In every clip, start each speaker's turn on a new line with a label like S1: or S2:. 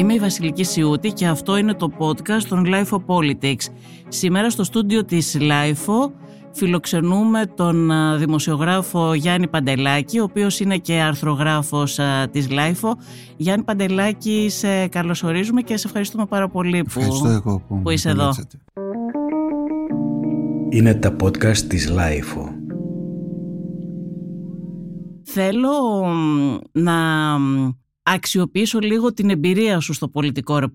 S1: Είμαι η Βασιλική Σιούτη και αυτό είναι το podcast των Life Politics. Σήμερα στο στούντιο της Life φιλοξενούμε τον δημοσιογράφο Γιάννη Παντελάκη, ο οποίος είναι και αρθρογράφος της Life. Γιάννη Παντελάκη, σε καλωσορίζουμε και σε ευχαριστούμε πάρα πολύ που,
S2: εγώ που,
S1: που είσαι εδώ.
S3: Είναι τα podcast της Life.
S1: Θέλω να αξιοποιήσω λίγο την εμπειρία σου στο πολιτικό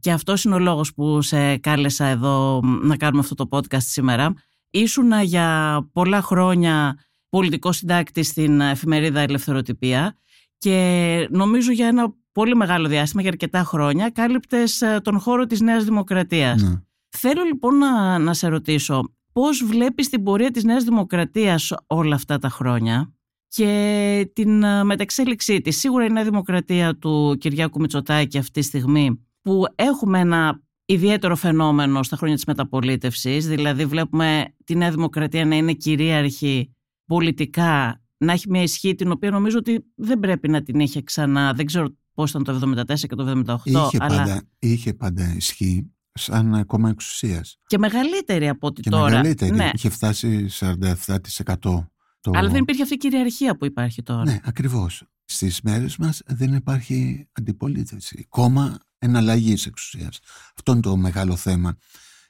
S1: και αυτός είναι ο λόγος που σε κάλεσα εδώ να κάνουμε αυτό το podcast σήμερα. Ήσουνα για πολλά χρόνια πολιτικός συντάκτης στην εφημερίδα Ελευθεροτυπία και νομίζω για ένα πολύ μεγάλο διάστημα, για αρκετά χρόνια, κάλυπτες ε, τον χώρο της Νέας Δημοκρατίας.
S2: Ναι.
S1: Θέλω λοιπόν να, να σε ρωτήσω, πώς βλέπεις την πορεία της Νέας Δημοκρατίας όλα αυτά τα χρόνια; Και την ε, μεταξέλιξή της. Σίγουρα η Νέα Δημοκρατία του Κυριάκου Μητσοτάκη αυτή τη στιγμή που έχουμε ένα ιδιαίτερο φαινόμενο στα χρόνια της μεταπολίτευσης, δηλαδή βλέπουμε τη Νέα Δημοκρατία να είναι κυρίαρχη πολιτικά, να έχει μια ισχύ την οποία νομίζω ότι δεν πρέπει να την είχε ξανά, δεν ξέρω πώς ήταν το 1974 και το 1978.
S2: Είχε,
S1: αλλά...
S2: πάντα, είχε πάντα ισχύ σαν κόμμα εξουσίας.
S1: Και μεγαλύτερη από ό,τι
S2: Και
S1: τώρα.
S2: μεγαλύτερη,
S1: Ναι.
S2: είχε φτάσει 47%. Το...
S1: Αλλά δεν υπήρχε αυτή η κυριαρχία που υπάρχει τώρα.
S2: Ναι, ακριβώς. Στις μέρες μας δεν υπάρχει αντιπολίτευση. Κόμμα εναλλαγής εξουσίας. Αυτό είναι το μεγάλο θέμα.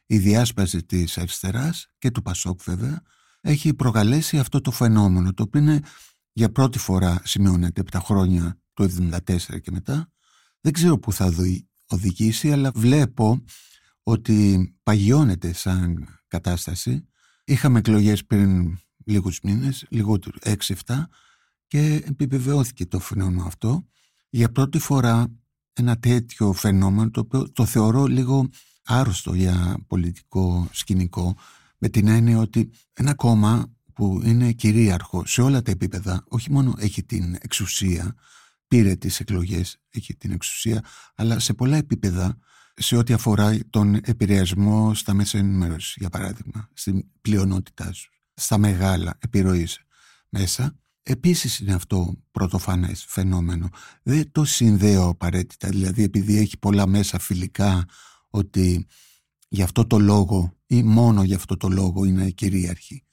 S2: Η διάσπαση της αριστεράς και του Πασόκ βέβαια έχει προκαλέσει αυτό το φαινόμενο το οποίο είναι για πρώτη φορά σημειώνεται από τα χρόνια του 1974 και μετά. Δεν ξέρω που θα δει- οδηγήσει αλλά βλέπω ότι παγιώνεται σαν κατάσταση. Είχαμε εκλογές πριν λίγους μήνες, λιγότερο 6-7 και επιβεβαιώθηκε το φαινόμενο αυτό. Για πρώτη φορά ένα τέτοιο φαινόμενο το οποίο το θεωρώ λίγο άρρωστο για πολιτικό σκηνικό με την έννοια ότι ένα κόμμα που είναι κυρίαρχο σε όλα τα επίπεδα όχι μόνο έχει την εξουσία πήρε τις εκλογές, έχει την εξουσία αλλά σε πολλά επίπεδα σε ό,τι αφορά τον επηρεασμό στα μέσα ενημέρωσης, για παράδειγμα, στην πλειονότητά σου, στα μεγάλα επιρροής μέσα. Επίσης είναι αυτό πρωτοφανές φαινόμενο. Δεν το συνδέω απαραίτητα, δηλαδή επειδή έχει πολλά μέσα φιλικά ότι γι' αυτό το λόγο ή μόνο γι' αυτό το λόγο είναι κυρίαρχη.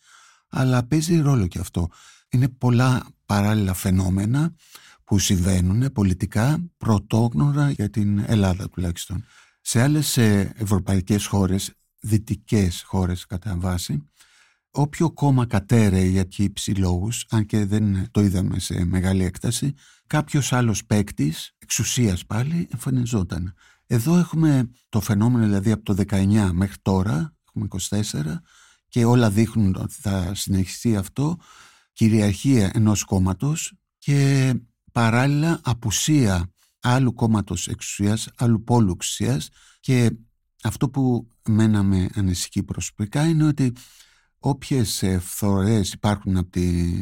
S2: Αλλά παίζει ρόλο και αυτό. Είναι πολλά παράλληλα φαινόμενα που συμβαίνουν πολιτικά πρωτόγνωρα για την Ελλάδα τουλάχιστον. Σε άλλες ε, ευρωπαϊκές χώρες, δυτικές χώρες κατά βάση, όποιο κόμμα κατέρεε για χύψη λόγους, αν και δεν το είδαμε σε μεγάλη έκταση, κάποιος άλλος παίκτης, εξουσίας πάλι, εμφανιζόταν. Εδώ έχουμε το φαινόμενο δηλαδή από το 19 μέχρι τώρα, έχουμε 24, και όλα δείχνουν ότι θα συνεχιστεί αυτό, κυριαρχία ενός κόμματος και παράλληλα απουσία άλλου κόμματος εξουσίας, άλλου πόλου εξουσίας και αυτό που μένα με ανησυχεί προσωπικά είναι ότι όποιες ε, φθορές υπάρχουν από, τη,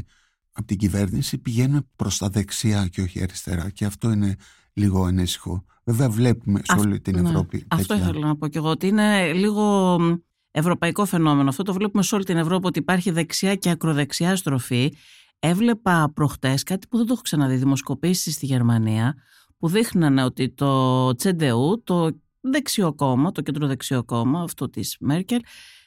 S2: από την κυβέρνηση πηγαίνουν προς τα δεξιά και όχι αριστερά και αυτό είναι λίγο ανήσυχο. Βέβαια βλέπουμε σε όλη την
S1: ναι.
S2: Ευρώπη
S1: Αυτό
S2: τέτοια-
S1: ήθελα να πω και εγώ, ότι είναι λίγο μ, ευρωπαϊκό φαινόμενο. Αυτό το βλέπουμε σε όλη την Ευρώπη ότι υπάρχει δεξιά και ακροδεξιά στροφή. Έβλεπα προχτές κάτι που δεν το έχω ξαναδεί, δημοσκοπήσεις στη Γερμανία που δείχνανε ότι το Τσεντεού, το δεξιό κόμμα, το κεντροδεξιό κόμμα, αυτό της Μέρκελ,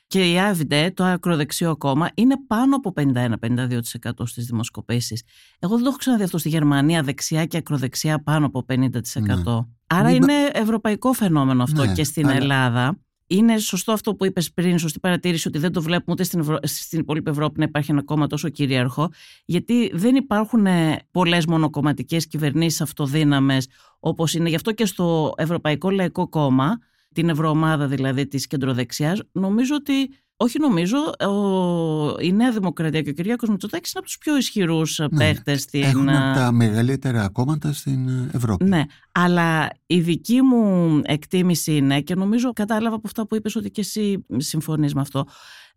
S1: και η AfD, το ακροδεξιό κόμμα, είναι πάνω από 51-52% στις δημοσκοπήσεις. Εγώ δεν το έχω ξαναδεί αυτό στη Γερμανία, δεξιά και ακροδεξιά πάνω από 50%. Άρα
S2: Μην
S1: είναι ευρωπαϊκό φαινόμενο αυτό
S2: Ναι,
S1: και στην
S2: αλλά-
S1: Ελλάδα. Είναι σωστό αυτό που είπες πριν, σωστή παρατήρηση ότι δεν το βλέπουμε ούτε στην, Ευρω... στην υπόλοιπη Ευρώπη να υπάρχει ένα κόμμα τόσο κυρίαρχο, γιατί δεν υπάρχουν ε, πολλές μονοκομματικές κυβερνήσεις αυτοδύναμες όπως είναι. Γι' αυτό και στο Ευρωπαϊκό Λαϊκό Κόμμα, την ευρωομάδα δηλαδή της κεντροδεξιάς, νομίζω ότι, όχι νομίζω, ο, η Νέα Δημοκρατία και ο Κυριάκος Μητσοτάκης είναι από τους πιο ισχυρούς ναι, παίχτες στην...
S2: Έχουν από τα μεγαλύτερα κόμματα στην ε, Ευρώπη.
S1: Ναι, αλλά η δική μου εκτίμηση είναι και νομίζω κατάλαβα από αυτά που είπες ότι και εσύ συμφωνείς με αυτό.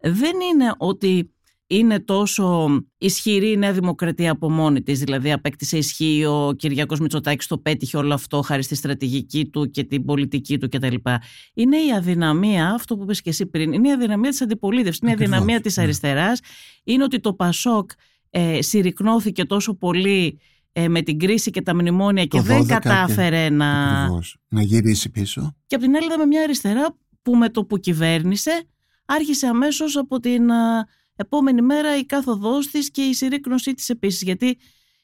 S1: Δεν είναι ότι είναι τόσο ισχυρή η Νέα Δημοκρατία από μόνη της, δηλαδή απέκτησε ισχύ ο Κυριάκος Μητσοτάκης το πέτυχε όλο αυτό χάρη στη στρατηγική του και την πολιτική του κτλ. Είναι η αδυναμία, αυτό που είπες και εσύ πριν, είναι η αδυναμία της αντιπολίτευσης, είναι η
S2: Ακριβώς,
S1: αδυναμία της
S2: ναι.
S1: αριστεράς, είναι ότι το Πασόκ ε, συρρυκνώθηκε τόσο πολύ ε, με την κρίση και τα μνημόνια και
S2: Το
S1: δεν
S2: 12 και-
S1: κατάφερε να...
S2: Ακριβώς. Να γυρίσει πίσω.
S1: Και από την άλλη είδαμε μια αριστερά που με το που κυβέρνησε άρχισε αμέσως από την α, επόμενη μέρα η κάθοδός της και η συρρήκνωσή της επίσης. Γιατί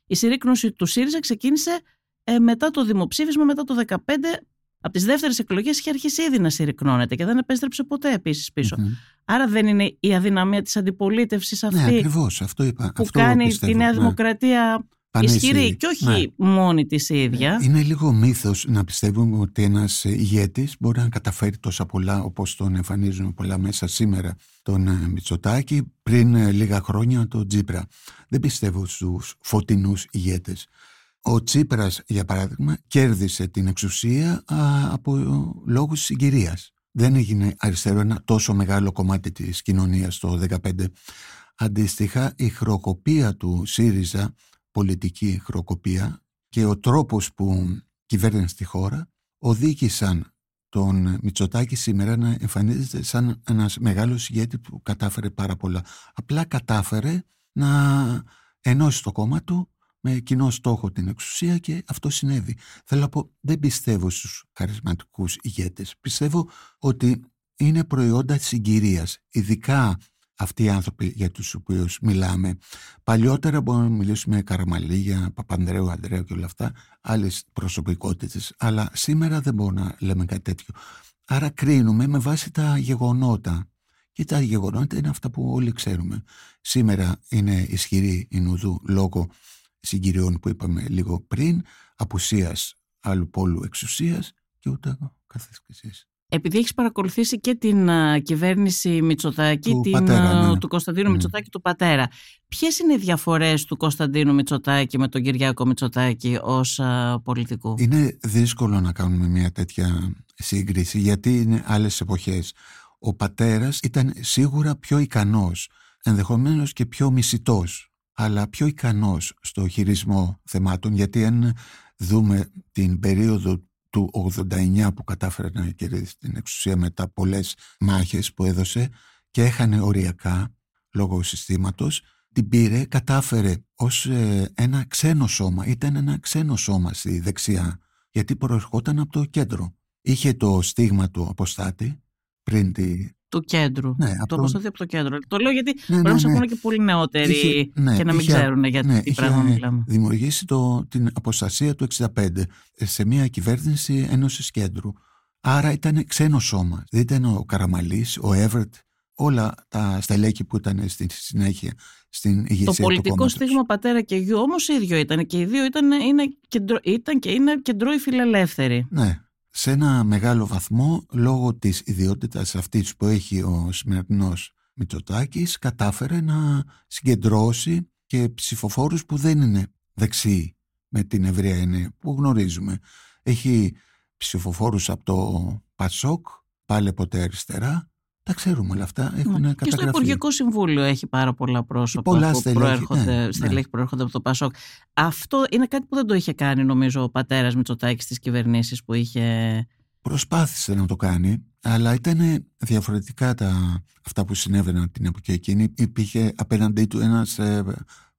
S1: η συρρήκνωση του ΣΥΡΙΖΑ ξεκίνησε ε, μετά το δημοψήφισμα, μετά το 2015, από τις δεύτερες εκλογές είχε αρχίσει ήδη να συρρυκνώνεται και δεν επέστρεψε ποτέ επίσης πίσω.
S2: Μμμ.
S1: Άρα δεν είναι η αδυναμία της αντιπολίτευσης
S2: Ναι,
S1: αυτή
S2: ακριβώς. Αυτό είπα.
S1: που
S2: αυτό
S1: κάνει
S2: πιστεύω,
S1: τη Νέα
S2: ναι.
S1: Δημοκρατία
S2: Πανίσχυρη.
S1: Ισχυρή και όχι
S2: Ναι.
S1: μόνη της η ίδια.
S2: Είναι λίγο μύθος να πιστεύουμε ότι ένας ηγέτης μπορεί να καταφέρει τόσα πολλά όπως τον εμφανίζουν πολλά μέσα σήμερα τον ε, Μητσοτάκη πριν ε, λίγα χρόνια τον Τσίπρα. Δεν πιστεύω στους φωτεινούς ηγέτες. Ο Τσίπρας για παράδειγμα κέρδισε την εξουσία α, από λόγους συγκυρίας. Δεν έγινε αριστερό ένα τόσο μεγάλο κομμάτι της κοινωνίας το 2015. Αντίστοιχα η χρεοκοπία του ΣΥΡΙΖΑ, πολιτική χρεοκοπία και ο τρόπος που κυβέρνησε τη χώρα οδήγησαν τον Μητσοτάκη σήμερα να εμφανίζεται σαν ένας μεγάλος ηγέτης που κατάφερε πάρα πολλά. Απλά κατάφερε να ενώσει το κόμμα του με κοινό στόχο την εξουσία και αυτό συνέβη. Θέλω να πω, δεν πιστεύω στους χαρισματικούς ηγέτες. Πιστεύω ότι είναι προϊόντα συγκυρίας, ειδικά αυτοί οι άνθρωποι για τους οποίους μιλάμε. Παλιότερα μπορούμε να μιλήσουμε Καραμαλίγια, Παπανδρέου, Ανδρέου και όλα αυτά, άλλες προσωπικότητες, αλλά σήμερα δεν μπορούμε να λέμε κάτι τέτοιο. Άρα κρίνουμε με βάση τα γεγονότα. Και τα γεγονότα είναι αυτά που όλοι ξέρουμε. Σήμερα είναι ισχυρή η Νουδού λόγω συγκυριών που είπαμε λίγο πριν, απουσίας άλλου πόλου εξουσίας και ούτε καθώς και εσείς.
S1: Επειδή έχεις παρακολουθήσει και την α, κυβέρνηση Μητσοτάκη,
S2: Του
S1: την,
S2: πατέρα,
S1: α,
S2: ναι.
S1: του Κωνσταντίνου
S2: Mm.
S1: Μητσοτάκη, του πατέρα, ποιες είναι οι διαφορές του Κωνσταντίνου Μητσοτάκη με τον Κυριάκο Μητσοτάκη ως πολιτικού;
S2: Είναι δύσκολο να κάνουμε μια τέτοια σύγκριση γιατί είναι άλλες εποχές. Ο πατέρας ήταν σίγουρα πιο ικανός, ενδεχομένως και πιο μισητός, αλλά πιο ικανός στο χειρισμό θεμάτων γιατί αν δούμε την περίοδο του 89 που κατάφερε να κερδίσει την εξουσία μετά πολλές μάχες που έδωσε και έχανε οριακά λόγω συστήματος την πήρε, κατάφερε ως ε, ένα ξένο σώμα. Ήταν ένα ξένο σώμα στη δεξιά, γιατί προερχόταν από το κέντρο. Είχε το στίγμα του αποστάτη πριν τη...
S1: Του κέντρου.
S2: Ναι,
S1: Το
S2: από-
S1: αποσταθεί από το κέντρο. Το λέω γιατί
S2: Ναι,
S1: μπορεί να
S2: ναι,
S1: σε
S2: ναι.
S1: ακούνε και πολύ νεότεροι
S2: Είχε- ναι,
S1: και να μην
S2: είχε-
S1: ξέρουν για
S2: ναι,
S1: τι
S2: είχε
S1: πράγμα μιλάμε.
S2: δημιουργήσει το, την αποστασία του 65 σε μια κυβέρνηση Ένωσης Κέντρου. Άρα ήταν ξένο σώμα. Δεν ήταν ο Καραμαλής, ο Εύερτ, όλα τα στελέχη που ήταν στη συνέχεια στην ηγεσία
S1: Το
S2: του
S1: πολιτικό
S2: κόμματος.
S1: στίγμα πατέρα και γιου όμως ίδιο ήταν και οι δύο ήταν, είναι κεντρο, ήταν και είναι κεντρώοι φιλελεύθεροι.
S2: Ναι, σε ένα μεγάλο βαθμό λόγω της ιδιότητας αυτής που έχει ο σημερινός Μητσοτάκης κατάφερε να συγκεντρώσει και ψηφοφόρους που δεν είναι δεξιοί με την ευρεία έννοια που γνωρίζουμε. Έχει ψηφοφόρους από το Πασόκ, πάλι ποτέ αριστερά, τα ξέρουμε όλα αυτά, έχουν
S1: Ναι. Και στο
S2: καταγραφεί.
S1: Υπουργικό Συμβούλιο έχει πάρα πολλά πρόσωπα
S2: Πολλά
S1: που
S2: στελέχη,
S1: προέρχονται,
S2: ναι, ναι.
S1: στελέχη που προέρχονται από το Πασόκ. Αυτό είναι κάτι που δεν το είχε κάνει νομίζω ο πατέρας Μητσοτάκης στις κυβερνήσεις που είχε...
S2: Προσπάθησε να το κάνει, αλλά ήταν διαφορετικά τα, αυτά που συνέβαιναν την εποχή εκείνη. Υπήρχε απέναντί του ένας ε,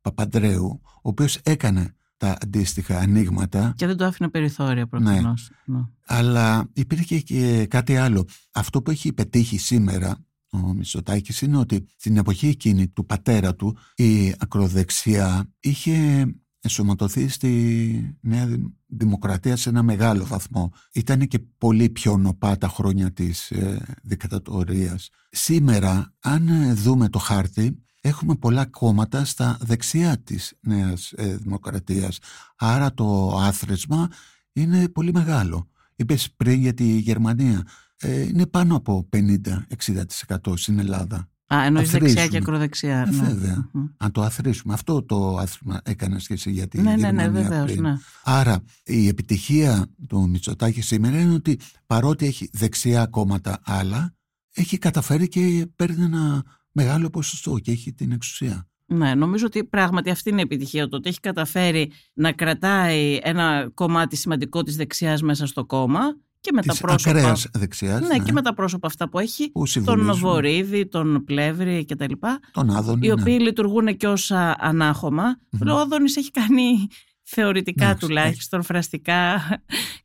S2: Παπαντρέου, ο οποίος έκανε τα αντίστοιχα ανοίγματα,
S1: Και δεν το άφηνε περιθώρια προφανώς. Ναι.
S2: αλλά υπήρχε και κάτι άλλο. Αυτό που έχει πετύχει σήμερα ο Μητσοτάκης είναι ότι στην εποχή εκείνη του πατέρα του η ακροδεξιά είχε ενσωματωθεί στη Νέα Δημ- Δημοκρατία σε ένα μεγάλο βαθμό. Ήταν και πολύ πιο νοπά τα χρόνια της ε, δικτατορίας. Σήμερα, αν ε, δούμε το χάρτη, έχουμε πολλά κόμματα στα δεξιά της Νέας ε, Δημοκρατίας. Άρα το άθροισμα είναι πολύ μεγάλο. Είπες πριν για τη Γερμανία. Ε, είναι πάνω από 50-60% στην Ελλάδα.
S1: Α, εννοείς δεξιά
S2: Αθροίζουμε.
S1: και ακροδεξιά.
S2: Ε,
S1: ναι.
S2: βέβαια.
S1: Μμμ.
S2: Αν το αθροίσουμε. Αυτό το άθροισμα έκανε σχέση για τη
S1: Ναι, ναι, ναι,
S2: Γερμανία
S1: βεβαίως,
S2: πριν.
S1: ναι.
S2: Άρα η επιτυχία του Μητσοτάκη σήμερα είναι ότι παρότι έχει δεξιά κόμματα άλλα, έχει καταφέρει και παίρνει ένα μεγάλο ποσοστό και έχει την εξουσία.
S1: Ναι, νομίζω ότι πράγματι αυτή είναι η επιτυχία του, ότι έχει καταφέρει να κρατάει ένα κομμάτι σημαντικό της δεξιάς μέσα στο κόμμα και με τα
S2: Της
S1: πρόσωπα...
S2: ακραίας δεξιάς,
S1: Ναι, και με τα πρόσωπα αυτά που έχει,
S2: που
S1: τον
S2: συμβολίζουν
S1: Βορύδη, τον Πλεύρη κτλ.
S2: τον Άδωνη.
S1: Οι
S2: ναι.
S1: οποίοι λειτουργούν και ως α, ανάχωμα.
S2: Μμμ.
S1: Ο Άδωνης έχει κάνει θεωρητικά
S2: Εντάξει,
S1: τουλάχιστον, φραστικά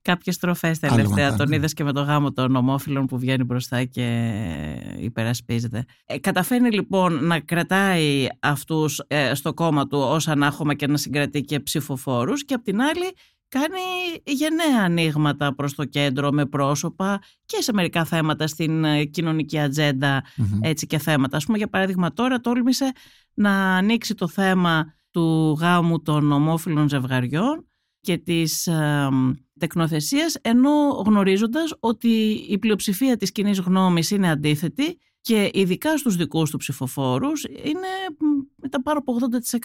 S1: κάποιες τροφές
S2: Άλλο
S1: τελευταία.
S2: μακάρι,
S1: Τον
S2: ναι.
S1: είδες και με το γάμο των ομόφυλων που βγαίνει μπροστά και υπερασπίζεται. Ε, καταφέρνει λοιπόν να κρατάει αυτούς ε, στο κόμμα του ως ανάχωμα και να συγκρατεί και ψηφοφόρους και απ' την άλλη κάνει γενναία ανοίγματα προς το κέντρο με πρόσωπα και σε μερικά θέματα στην ε, κοινωνική ατζέντα
S2: Μμμ.
S1: έτσι και θέματα. Ας πούμε για παράδειγμα τώρα τόλμησε να ανοίξει το θέμα του γάμου των ομόφυλων ζευγαριών και της ε, τεκνοθεσίας ενώ γνωρίζοντας ότι η πλειοψηφία της κοινή γνώμης είναι αντίθετη και ειδικά στους δικούς του ψηφοφόρους είναι μ, τα πάνω από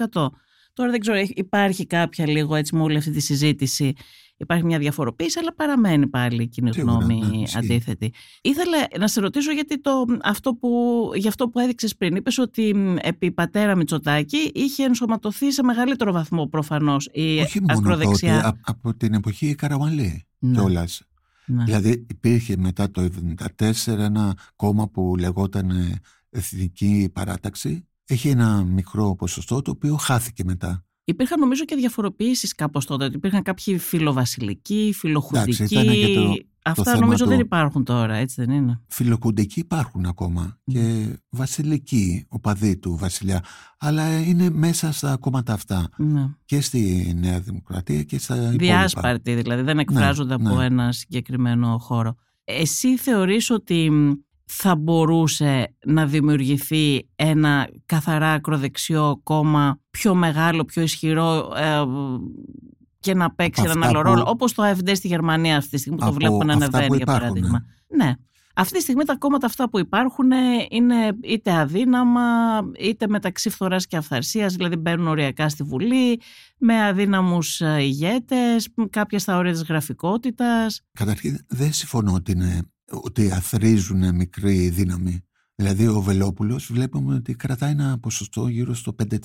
S1: 80%. Τώρα δεν ξέρω, έχει- υπάρχει κάποια λίγο έτσι με όλη αυτή τη συζήτηση. Υπάρχει μια διαφοροποίηση, αλλά παραμένει πάλι η κοινή
S2: Σίγουρα,
S1: γνώμη
S2: ναι, ισχύει.
S1: αντίθετη. Ήθελα να σε ρωτήσω γιατί το, αυτό που, για αυτό που έδειξες πριν. Είπες ότι μ, επί πατέρα Μητσοτάκη είχε ενσωματωθεί σε μεγαλύτερο βαθμό προφανώς η
S2: Όχι μόνο
S1: ακροδεξιά.
S2: τότε, α- από την εποχή Καραμαλή
S1: Ναι,
S2: κιόλας.
S1: ναι.
S2: Δηλαδή υπήρχε μετά το 1974 ένα κόμμα που λεγόταν ε, Εθνική Παράταξη. Έχει ένα μικρό ποσοστό το οποίο χάθηκε μετά.
S1: Υπήρχαν νομίζω και διαφοροποιήσεις κάπως τότε. Ότι υπήρχαν κάποιοι φιλοβασιλικοί, φιλοχουντικοί.
S2: ήταν και το-
S1: Αυτά
S2: θέμα
S1: νομίζω
S2: του-
S1: δεν υπάρχουν τώρα, έτσι δεν είναι;
S2: Φιλοκουντικοί υπάρχουν ακόμα και βασιλικοί οπαδοί του βασιλιά. Αλλά είναι μέσα στα κόμματα αυτά
S1: Ναι.
S2: και στη Νέα Δημοκρατία και στα υπόλοιπα.
S1: Διάσπαρτοι δηλαδή, δεν εκφράζονται από
S2: ναι.
S1: ένα συγκεκριμένο χώρο. Εσύ θεωρείς ότι μ, θα μπορούσε να δημιουργηθεί ένα καθαρά ακροδεξιό κόμμα πιο μεγάλο, πιο ισχυρό ε, και να παίξει
S2: Από
S1: έναν
S2: αυτά
S1: άλλο
S2: που-
S1: ρόλο, όπως το AFD στη Γερμανία αυτή τη στιγμή που το
S2: Από
S1: βλέπουμε να
S2: αυτά
S1: ανεβαίνει
S2: που
S1: για
S2: υπάρχουν,
S1: παράδειγμα. Ναι. Αυτή τη στιγμή τα κόμματα αυτά που υπάρχουν ε, είναι είτε αδύναμα είτε μεταξύ φθοράς και αυθαρσίας, δηλαδή μπαίνουν οριακά στη Βουλή με αδύναμους ε, ηγέτες, μ, κάποια στα όρια της γραφικότητας.
S2: Καταρχήν δεν συμφωνώ ότι, είναι, ότι αθρίζουν μικρή δύναμη. Δηλαδή ο Βελόπουλος βλέπουμε ότι κρατάει ένα ποσοστό γύρω στο 5%.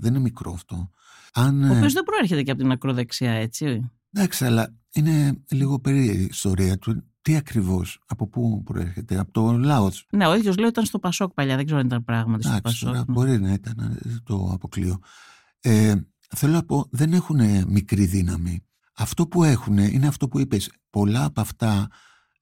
S2: Δεν είναι μικρό αυτό. Αν,
S1: Ο
S2: ε,
S1: οποίος δεν προέρχεται και από την ακροδεξιά, έτσι.
S2: εντάξει, αλλά είναι λίγο περίεργη η ιστορία του. Τι ακριβώς, από πού προέρχεται, από το Λάος.
S1: Ναι, ο ίδιος λέει ότι ήταν στο Πασόκ παλιά, δεν ξέρω αν ήταν πράγματι στο
S2: Εντάξει,
S1: Πασόκ.
S2: τώρα
S1: ναι.
S2: μπορεί να ήταν, ε, δεν το αποκλείω. Ε, θέλω να πω, δεν έχουν μικρή δύναμη. Αυτό που έχουν είναι αυτό που είπες. Πολλά από αυτά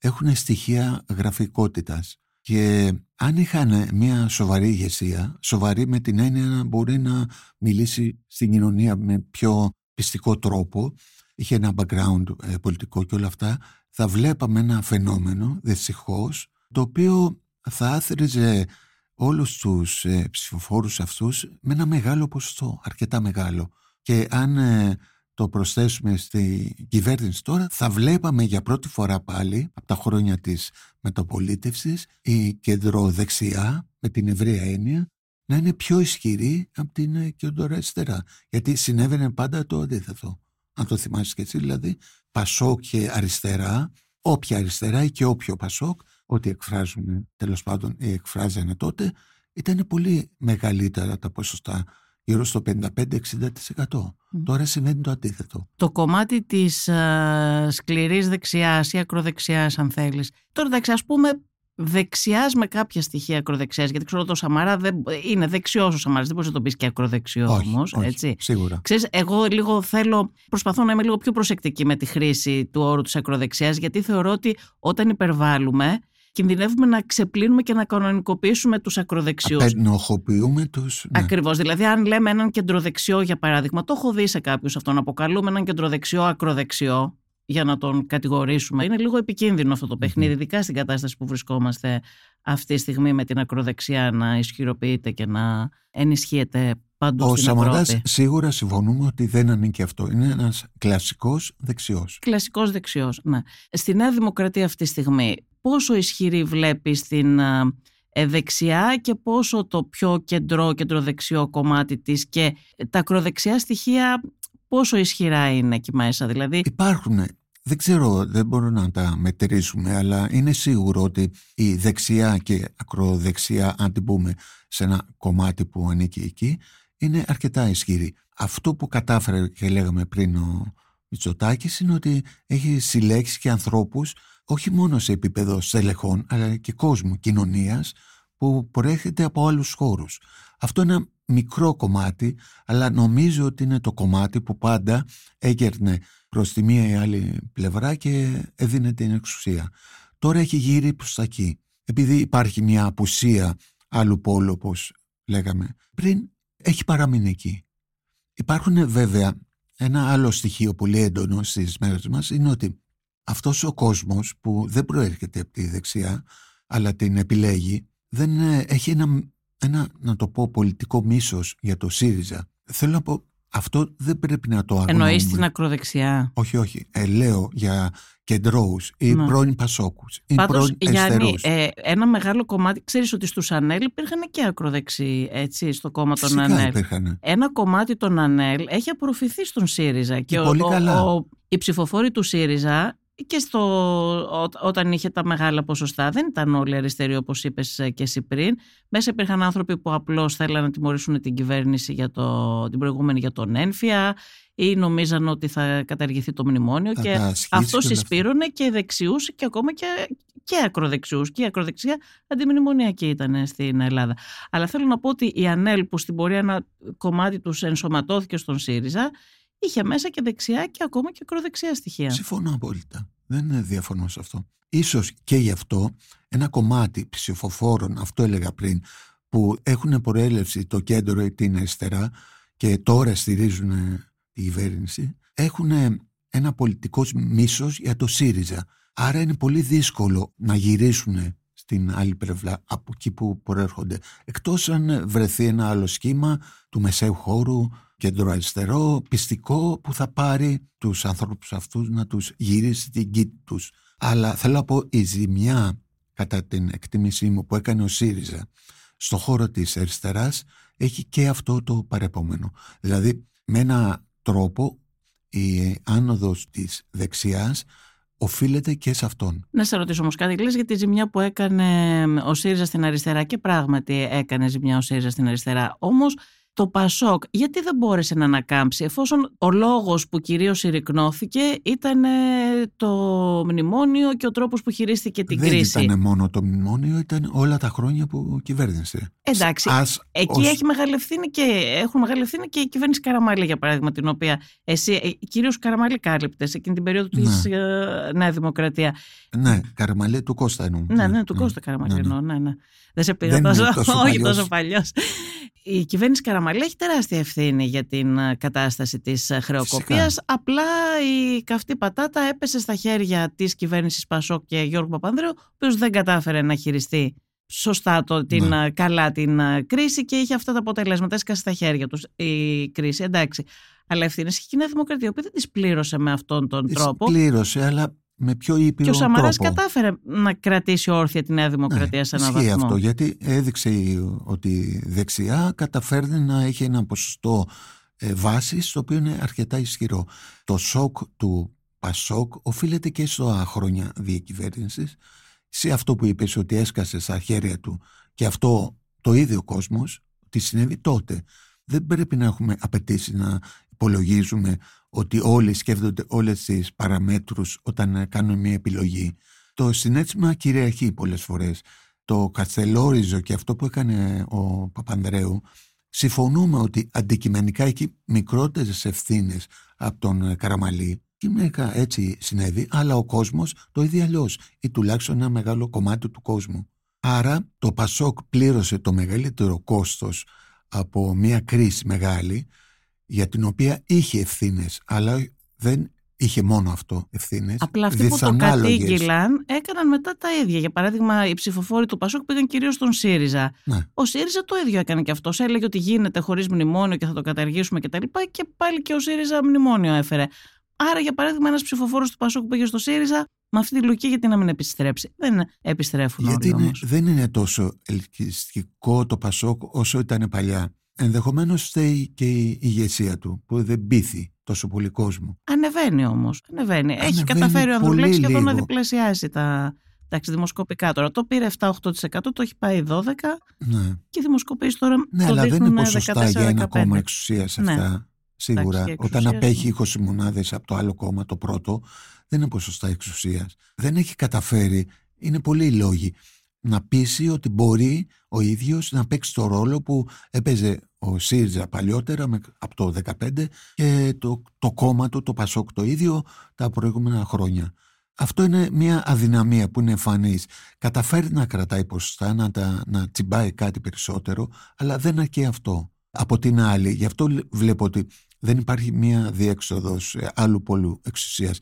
S2: έχουν στοιχεία γραφικότητας. Και αν είχαν μια σοβαρή ηγεσία, σοβαρή με την έννοια να μπορεί να μιλήσει στην κοινωνία με πιο πιστικό τρόπο, είχε ένα background ε, πολιτικό και όλα αυτά, θα βλέπαμε ένα φαινόμενο, δυστυχώς, το οποίο θα άθριζε όλους τους ε, ψηφοφόρους αυτούς με ένα μεγάλο ποσοστό, αρκετά μεγάλο. Και αν ε, το προσθέσουμε στη κυβέρνηση τώρα, θα βλέπαμε για πρώτη φορά πάλι, από τα χρόνια της μεταπολίτευσης, η κεντροδεξιά, με την ευρεία έννοια, να είναι πιο ισχυρή από την ε, κεντροαριστερά. Γιατί συνέβαινε πάντα το αντίθετο. Αν το θυμάσαι και εσύ, δηλαδή, Πασόκ και αριστερά, όποια αριστερά ή και όποιο Πασόκ, ό,τι εκφράζουν τέλος πάντων ή εκφράζανε τότε, ήταν πολύ μεγαλύτερα τα ποσοστά, γύρω στο 55-60%. Τώρα συμβαίνει το αντίθετο.
S1: Το κομμάτι της α, σκληρής δεξιάς ή ακροδεξιάς αν θέλεις. Τώρα εντάξει ας πούμε δεξιάς με κάποια στοιχεία ακροδεξιάς γιατί ξέρω το Σαμαρά δεν, είναι δεξιός ο Σαμαράς δεν μπορείς να τον πεις και ακροδεξιός
S2: όχι,
S1: όμως
S2: όχι,
S1: έτσι.
S2: σίγουρα.
S1: Ξέρεις, εγώ λίγο θέλω, προσπαθώ να είμαι λίγο πιο προσεκτική με τη χρήση του όρου της ακροδεξιάς γιατί θεωρώ ότι όταν υπερβάλλουμε κινδυνεύουμε να ξεπλύνουμε και να κανονικοποιήσουμε τους ακροδεξιούς.
S2: Απενοχοποιούμε τους... Ναι.
S1: Ακριβώς. Δηλαδή, αν λέμε έναν κεντροδεξιό, για παράδειγμα, το έχω δει σε κάποιους αυτόν, αποκαλούμε έναν κεντροδεξιό ακροδεξιό για να τον κατηγορήσουμε. Είναι λίγο επικίνδυνο αυτό το παιχνίδι, ειδικά στην κατάσταση που βρισκόμαστε αυτή τη στιγμή με την ακροδεξιά να ισχυροποιείται και να ενισχύεται παντού
S2: Ο
S1: στην
S2: Σαμαράς
S1: Ευρώπη.
S2: σίγουρα συμφωνούμε ότι δεν ανήκει αυτό. Είναι ένας κλασικός δεξιός.
S1: Κλασικός δεξιός, ναι. Στη Νέα Δημοκρατία αυτή τη στιγμή, πόσο ισχυρή βλέπεις την α, ε, δεξιά και πόσο το πιο κεντρό, κεντροδεξιό κομμάτι της και τα ακροδεξιά στοιχεία πόσο ισχυρά είναι εκεί μέσα. Δηλαδή,
S2: Υπάρχουν, δεν ξέρω, δεν μπορούμε να τα μετρήσουμε, αλλά είναι σίγουρο ότι η δεξιά και ακροδεξιά, αν την πούμε σε ένα κομμάτι που ανήκει εκεί, είναι αρκετά ισχυρή. Αυτό που κατάφερε και λέγαμε πριν ο Μητσοτάκης είναι ότι έχει συλλέξει και ανθρώπους όχι μόνο σε επίπεδο στελεχών αλλά και κόσμου, κοινωνίας που προέρχεται από άλλους χώρους. Αυτό είναι ένα μικρό κομμάτι, αλλά νομίζω ότι είναι το κομμάτι που πάντα έγερνε προς τη μία ή άλλη πλευρά και έδινε την εξουσία. Τώρα έχει γύρει προς τα εκεί. Επειδή υπάρχει μια απουσία άλλου πόλου, όπως λέγαμε πριν, έχει παραμείνει εκεί. Υπάρχουν βέβαια ένα άλλο στοιχείο πολύ έντονο στις μέρες μας, είναι ότι αυτός ο κόσμος που δεν προέρχεται από τη δεξιά, αλλά την επιλέγει, δεν ε, έχει ένα, ένα, να το πω, πολιτικό μίσος για το ΣΥΡΙΖΑ. Θέλω να πω, αυτό δεν πρέπει να το αγνοούμε.
S1: Εννοείς την ακροδεξιά;
S2: Όχι, όχι. Ε, λέω για κεντρώους ή
S1: Ναι.
S2: πρώην Πασόκους ή
S1: Πάντως,
S2: πρώην
S1: Γιάννη,
S2: Αριστερού.
S1: ε, ένα μεγάλο κομμάτι, ξέρεις ότι στους ΑΝΕΛ υπήρχαν και ακροδεξιοί, έτσι, στο κόμμα των
S2: Φυσικά
S1: ΑΝΕΛ.
S2: υπήρχαν.
S1: Ένα κομμάτι των ΑΝΕΛ έχει απορροφηθεί στον ΣΥΡΙΖΑ και,
S2: πολύ
S1: ο,
S2: καλά.
S1: ο, ο- οι ψηφοφόροι του ΣΥΡΙΖΑ και στο, ό, όταν είχε τα μεγάλα ποσοστά δεν ήταν όλοι αριστεροί όπως είπες ε, και εσύ πριν. Μέσα υπήρχαν άνθρωποι που απλώς θέλαν να τιμωρήσουν την κυβέρνηση για το, την προηγούμενη για τον ένφια ή νομίζαν ότι θα καταργηθεί το μνημόνιο
S2: Θα
S1: και
S2: τα ασχίσει
S1: αυτό
S2: και όλα αυτά.
S1: συσπήρωνε και δεξιούς και ακόμα και, και ακροδεξιούς και η ακροδεξιά αντιμνημονιακή ήταν στην Ελλάδα. Αλλά θέλω να πω ότι η ΑΝΕΛ που στην πορεία ένα κομμάτι τους ενσωματώθηκε στον ΣΥΡΙΖΑ είχε μέσα και δεξιά και ακόμα και ακροδεξιά στοιχεία.
S2: Συμφωνώ απόλυτα. Δεν ε, διαφωνώ σε αυτό. Ίσως και γι' αυτό ένα κομμάτι ψηφοφόρων, αυτό έλεγα πριν, που έχουν προέλευση το κέντρο ή την αριστερά και τώρα στηρίζουν ε, τη κυβέρνηση, έχουν ε, ένα πολιτικό μίσος για το ΣΥΡΙΖΑ. Άρα είναι πολύ δύσκολο να γυρίσουν στην άλλη πλευρά από εκεί που προέρχονται. Εκτός αν βρεθεί ένα άλλο σχήμα του μεσαίου χώρου, κεντροαριστερό, πιστικό που θα πάρει τους ανθρώπους αυτούς να τους γυρίσει στην κήτη τους. Αλλά θέλω να πω η ζημιά κατά την εκτίμησή μου που έκανε ο ΣΥΡΙΖΑ στο χώρο της αριστεράς έχει και αυτό το παρεπόμενο. Δηλαδή με ένα τρόπο η άνοδος της δεξιάς οφείλεται και σε αυτόν.
S1: Να σε ρωτήσω όμως κάτι, λες για τη ζημιά που έκανε ο ΣΥΡΙΖΑ στην αριστερά και πράγματι έκανε ζημιά ο ΣΥΡΙΖΑ στην αριστερά. Όμως το ΠΑΣΟΚ γιατί δεν μπόρεσε να ανακάμψει εφόσον ο λόγος που κυρίως συρρυκνώθηκε ήταν ε, το μνημόνιο και ο τρόπος που χειρίστηκε την
S2: Δεν
S1: κρίση.
S2: ήταν μόνο το μνημόνιο, ήταν όλα τα χρόνια που κυβέρνησε.
S1: Εντάξει,
S2: Ας,
S1: Εκεί
S2: ως-
S1: έχει μεγάλη ευθύνη και έχουν μεγάλη ευθύνη και η κυβέρνηση Καραμάλη, για παράδειγμα, την οποία εσύ, κυρίως Καραμάλη, κάλυπτες εκείνη την περίοδο
S2: Ναι.
S1: τη ε, Νέα Δημοκρατία.
S2: Ναι, Καραμαλέ του Κώστα εννοώ.
S1: Ναι, ναι, του Κώστα Καραμαλή.
S2: ναι, ναι.
S1: εννοώ, Ναι, ναι. Δεν σε πήγα
S2: Δεν είναι
S1: τόσο,
S2: τόσο
S1: όχι
S2: παλιός.
S1: τόσο παλιός. Η κυβέρνηση Καραμαλή έχει τεράστια ευθύνη για την ε, κατάσταση της χρεοκοπίας.
S2: Φυσικά.
S1: Απλά η καυτή πατάτα έπεσε στα χέρια της κυβέρνησης Πασόκ και Γιώργου Παπανδρέου, ο οποίος δεν κατάφερε να χειριστεί σωστά το, την,
S2: Ναι.
S1: ε, καλά την ε, κρίση και είχε αυτά τα αποτελέσματα. Έσκασε στα χέρια τους η κρίση. Εντάξει. Αλλά ευθύνε έχει και η Νέα Δημοκρατία, η οποία δεν τι πλήρωσε με αυτόν τον
S2: Της
S1: τρόπο.
S2: Πλήρωσε, αλλά με πιο ήπιο
S1: Και ο Σαμαράς
S2: τρόπο.
S1: κατάφερε να κρατήσει όρθια τη Νέα Δημοκρατία
S2: Ναι,
S1: σε έναν
S2: ισχύει
S1: βαθμό.
S2: αυτό, γιατί έδειξε η- ότι η δεξιά καταφέρνει να έχει ένα ποσοστό ε, βάσης το οποίο είναι αρκετά ισχυρό. Το σοκ του Πασόκ οφείλεται και στα χρόνια διακυβέρνησης σε αυτό που είπες ότι έσκασε στα χέρια του και αυτό το ίδιο κόσμος τι συνέβη τότε. Δεν πρέπει να έχουμε απαιτήσει να υπολογίζουμε ότι όλοι σκέφτονται όλες τις παραμέτρους όταν ε, κάνουν μια επιλογή. Το συνέστημα κυριαρχεί πολλές φορές. Το κατσελόριζο και αυτό που έκανε ο Παπανδρέου συμφωνούμε ότι αντικειμενικά έχει μικρότερες ευθύνες από τον ε, Καραμαλή Κοινωνικά έτσι συνέβη, αλλά ο κόσμος το ίδιο αλλιώς ή τουλάχιστον ένα μεγάλο κομμάτι του κόσμου. Άρα το Πασόκ πλήρωσε το μεγαλύτερο κόστος από μια κρίση μεγάλη για την οποία είχε ευθύνες, αλλά δεν είχε μόνο αυτό ευθύνες.
S1: Απλά αυτοί που το κατήγγυλαν έκαναν μετά τα ίδια. Για παράδειγμα, οι ψηφοφόροι του Πασόκ πήγαν κυρίως στον ΣΥΡΙΖΑ.
S2: Ναι.
S1: Ο ΣΥΡΙΖΑ το ίδιο έκανε και αυτός. Έλεγε ότι γίνεται χωρίς μνημόνιο και θα το καταργήσουμε κτλ. Και, και πάλι και ο ΣΥΡΙΖΑ μνημόνιο έφερε. Άρα, για παράδειγμα, ένας ψηφοφόρος του Πασόκ που πήγε στο ΣΥΡΙΖΑ, με αυτή τη λογική, γιατί να μην επιστρέψει; Δεν επιστρέφουν
S2: Γιατί
S1: όλοι
S2: είναι,
S1: όμως.
S2: δεν είναι τόσο ελκυστικό το Πασόκ όσο ήταν παλιά. Ενδεχομένως φταίει και η ηγεσία του που δεν πείθει τόσο πολύ κόσμο.
S1: Ανεβαίνει όμως. Ανεβαίνει. Έχει
S2: Ανεβαίνει
S1: καταφέρει ο Ανδρουλάκη
S2: πολύ
S1: σχεδόν να
S2: λίγο.
S1: διπλασιάσει τα. Εντάξει, δημοσκοπικά τώρα. Το πήρε 7-8%, το έχει πάει 12%
S2: Ναι,
S1: και οι δημοσκοπήσεις τώρα.
S2: ναι
S1: το
S2: αλλά δεν
S1: δείχνουν
S2: είναι ποσοστά για ένα
S1: 14-15.
S2: κόμμα εξουσίας
S1: Ναι.
S2: αυτά. Σίγουρα.
S1: Εντάξει, και
S2: Όταν
S1: εξουσίας,
S2: απέχει 20 μονάδες από το άλλο κόμμα, το πρώτο, δεν είναι ποσοστά εξουσίας. Δεν έχει καταφέρει. Είναι πολλοί οι λόγοι. Να πείσει ότι μπορεί ο ίδιος να παίξει το ρόλο που έπαιζε ο ΣΥΡΙΖΑ παλιότερα από το 2015 και το, το κόμμα του, το ΠΑΣΟΚ το ίδιο τα προηγούμενα χρόνια. Αυτό είναι μια αδυναμία που είναι εμφανής. Καταφέρει να κρατάει ποσοστά, να, τα, να τσιμπάει κάτι περισσότερο, αλλά δεν αρκεί αυτό. Από την άλλη, γι' αυτό βλέπω ότι δεν υπάρχει μια διέξοδος ε, άλλου πολλού εξουσίας.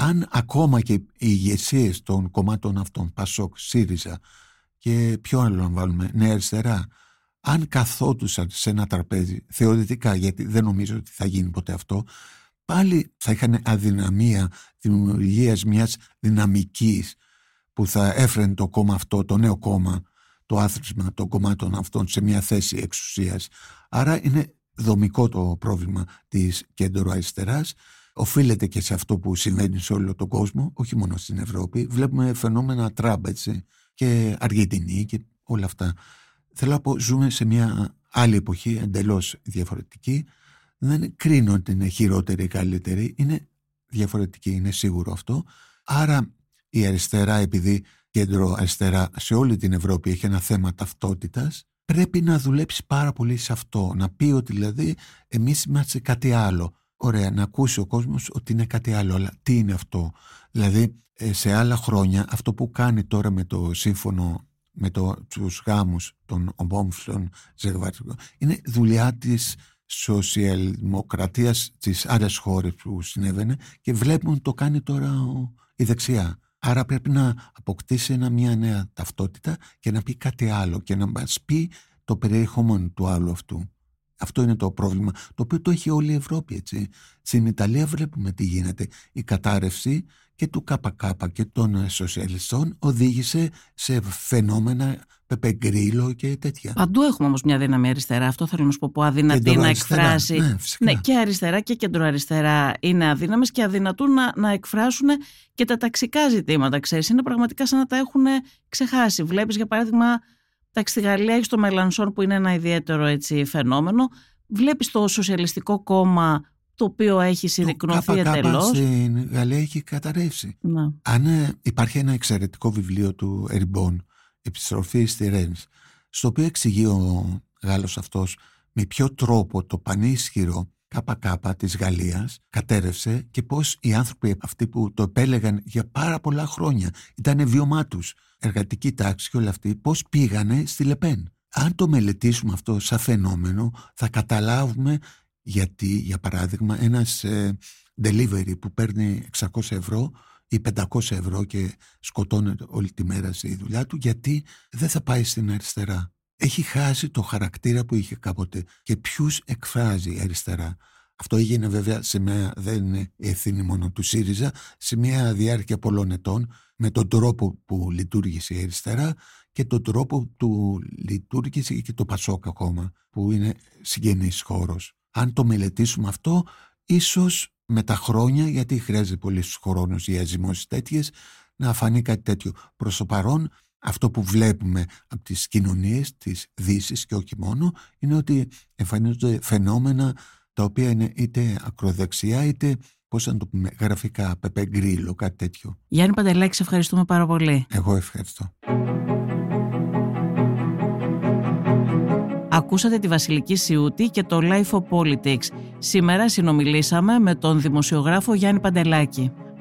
S2: Αν ακόμα και οι ηγεσίες των κομμάτων αυτών, Πασόκ, ΣΥΡΙΖΑ και ποιο άλλο να βάλουμε, Νέα Αριστερά, αν καθόντουσαν σε ένα τραπέζι, θεωρητικά, γιατί δεν νομίζω ότι θα γίνει ποτέ αυτό, πάλι θα είχαν αδυναμία δημιουργίας μιας δυναμικής που θα έφερνε το κόμμα αυτό, το νέο κόμμα, το άθροισμα των κομμάτων αυτών σε μια θέση εξουσίας. Άρα είναι δομικό το πρόβλημα της κέντρο αριστεράς. Οφείλεται και σε αυτό που συμβαίνει σε όλο τον κόσμο, όχι μόνο στην Ευρώπη. Βλέπουμε φαινόμενα Τραμπ και Αργεντινή και όλα αυτά. Θέλω να πω, ζούμε σε μια άλλη εποχή, εντελώς διαφορετική. Δεν κρίνω ότι είναι χειρότερη ή καλύτερη, είναι διαφορετική, είναι σίγουρο αυτό. Άρα η αριστερά, επειδή κέντρο αριστερά σε όλη την Ευρώπη έχει ένα θέμα ταυτότητας, πρέπει να δουλέψει πάρα πολύ σε αυτό. Να πει ότι δηλαδή εμείς είμαστε κάτι άλλο. Ωραία, να ακούσει ο κόσμος ότι είναι κάτι άλλο. Αλλά τι είναι αυτό; Δηλαδή ε, σε άλλα χρόνια αυτό που κάνει τώρα με το σύμφωνο με το, τους γάμους των ομόμφυλων ζευγαριών είναι δουλειά της σοσιαλδημοκρατίας στις άλλες χώρες που συνέβαινε και βλέπουμε το κάνει τώρα η δεξιά. Άρα πρέπει να αποκτήσει ένα, μια νέα ταυτότητα και να πει κάτι άλλο και να μας πει το περιεχόμενο του άλλου αυτού. Αυτό είναι το πρόβλημα, το οποίο το έχει όλη η Ευρώπη, έτσι. Στην Ιταλία βλέπουμε τι γίνεται. Η κατάρρευση και του ΚΚ και των σοσιαλιστών οδήγησε σε φαινόμενα πεπεγκρίλο και τέτοια.
S1: Παντού έχουμε όμως μια δύναμη αριστερά. Αυτό θέλω να σου πω που αδυνατεί να εκφράσει.
S2: Ναι,
S1: ναι, και αριστερά και κεντροαριστερά είναι αδύναμες και αδυνατούν να, να εκφράσουν και τα ταξικά ζητήματα. Ξέρεις. Είναι πραγματικά σαν να τα έχουν ξεχάσει. Βλέπεις, για παράδειγμα, στη Γαλλία έχεις το Μελανσόν που είναι ένα ιδιαίτερο έτσι, φαινόμενο. Βλέπεις το Σοσιαλιστικό Κόμμα το οποίο έχει συρρυκνωθεί εντελώς.
S2: Στην Γαλλία έχει καταρρεύσει.
S1: Να.
S2: Αν ε, υπάρχει ένα εξαιρετικό βιβλίο του Εριμπών, Επιστροφή στη Ρένς, στο οποίο εξηγεί ο Γάλλος αυτός με ποιο τρόπο το πανίσχυρο ΚΚ της Γαλλίας κατέρευσε και πώς οι άνθρωποι αυτοί που το επέλεγαν για πάρα πολλά χρόνια ήταν βιωμά τους, εργατική τάξη και όλα αυτοί, πώς πήγανε στη Λεπέν. Αν το μελετήσουμε αυτό σαν φαινόμενο θα καταλάβουμε γιατί για παράδειγμα ένας ε, delivery που παίρνει 600 ευρώ ή 500 ευρώ και σκοτώνεται όλη τη μέρα στη δουλειά του γιατί δεν θα πάει στην αριστερά. Έχει χάσει το χαρακτήρα που είχε κάποτε και ποιους εκφράζει η αριστερά. Αυτό έγινε βέβαια σε μια, δεν είναι ευθύνη μόνο του ΣΥΡΙΖΑ, σε μια διάρκεια πολλών ετών με τον τρόπο που λειτουργήσε η αριστερά και τον τρόπο που λειτουργήσε και το Πασόκ ακόμα που είναι συγγενής χώρος αν το μελετήσουμε αυτό, ίσως με τα χρόνια, γιατί χρειάζεται πολύ χρόνος για ζυμώσεις τέτοιες, να φανεί κάτι τέτοιο. Προς το παρόν, αυτό που βλέπουμε από τις κοινωνίες της δύσης και όχι μόνο, είναι ότι εμφανίζονται φαινόμενα τα οποία είναι είτε ακροδεξιά είτε πώς να το πούμε, γραφικά, πεπέ γκρίλο, κάτι τέτοιο.
S1: Γιάννη Παντελάκη, ευχαριστούμε πάρα πολύ.
S2: Εγώ ευχαριστώ.
S1: Ακούσατε τη Βασιλική Σιούτη και το Life of Politics. Σήμερα συνομιλήσαμε με τον δημοσιογράφο Γιάννη Παντελάκη.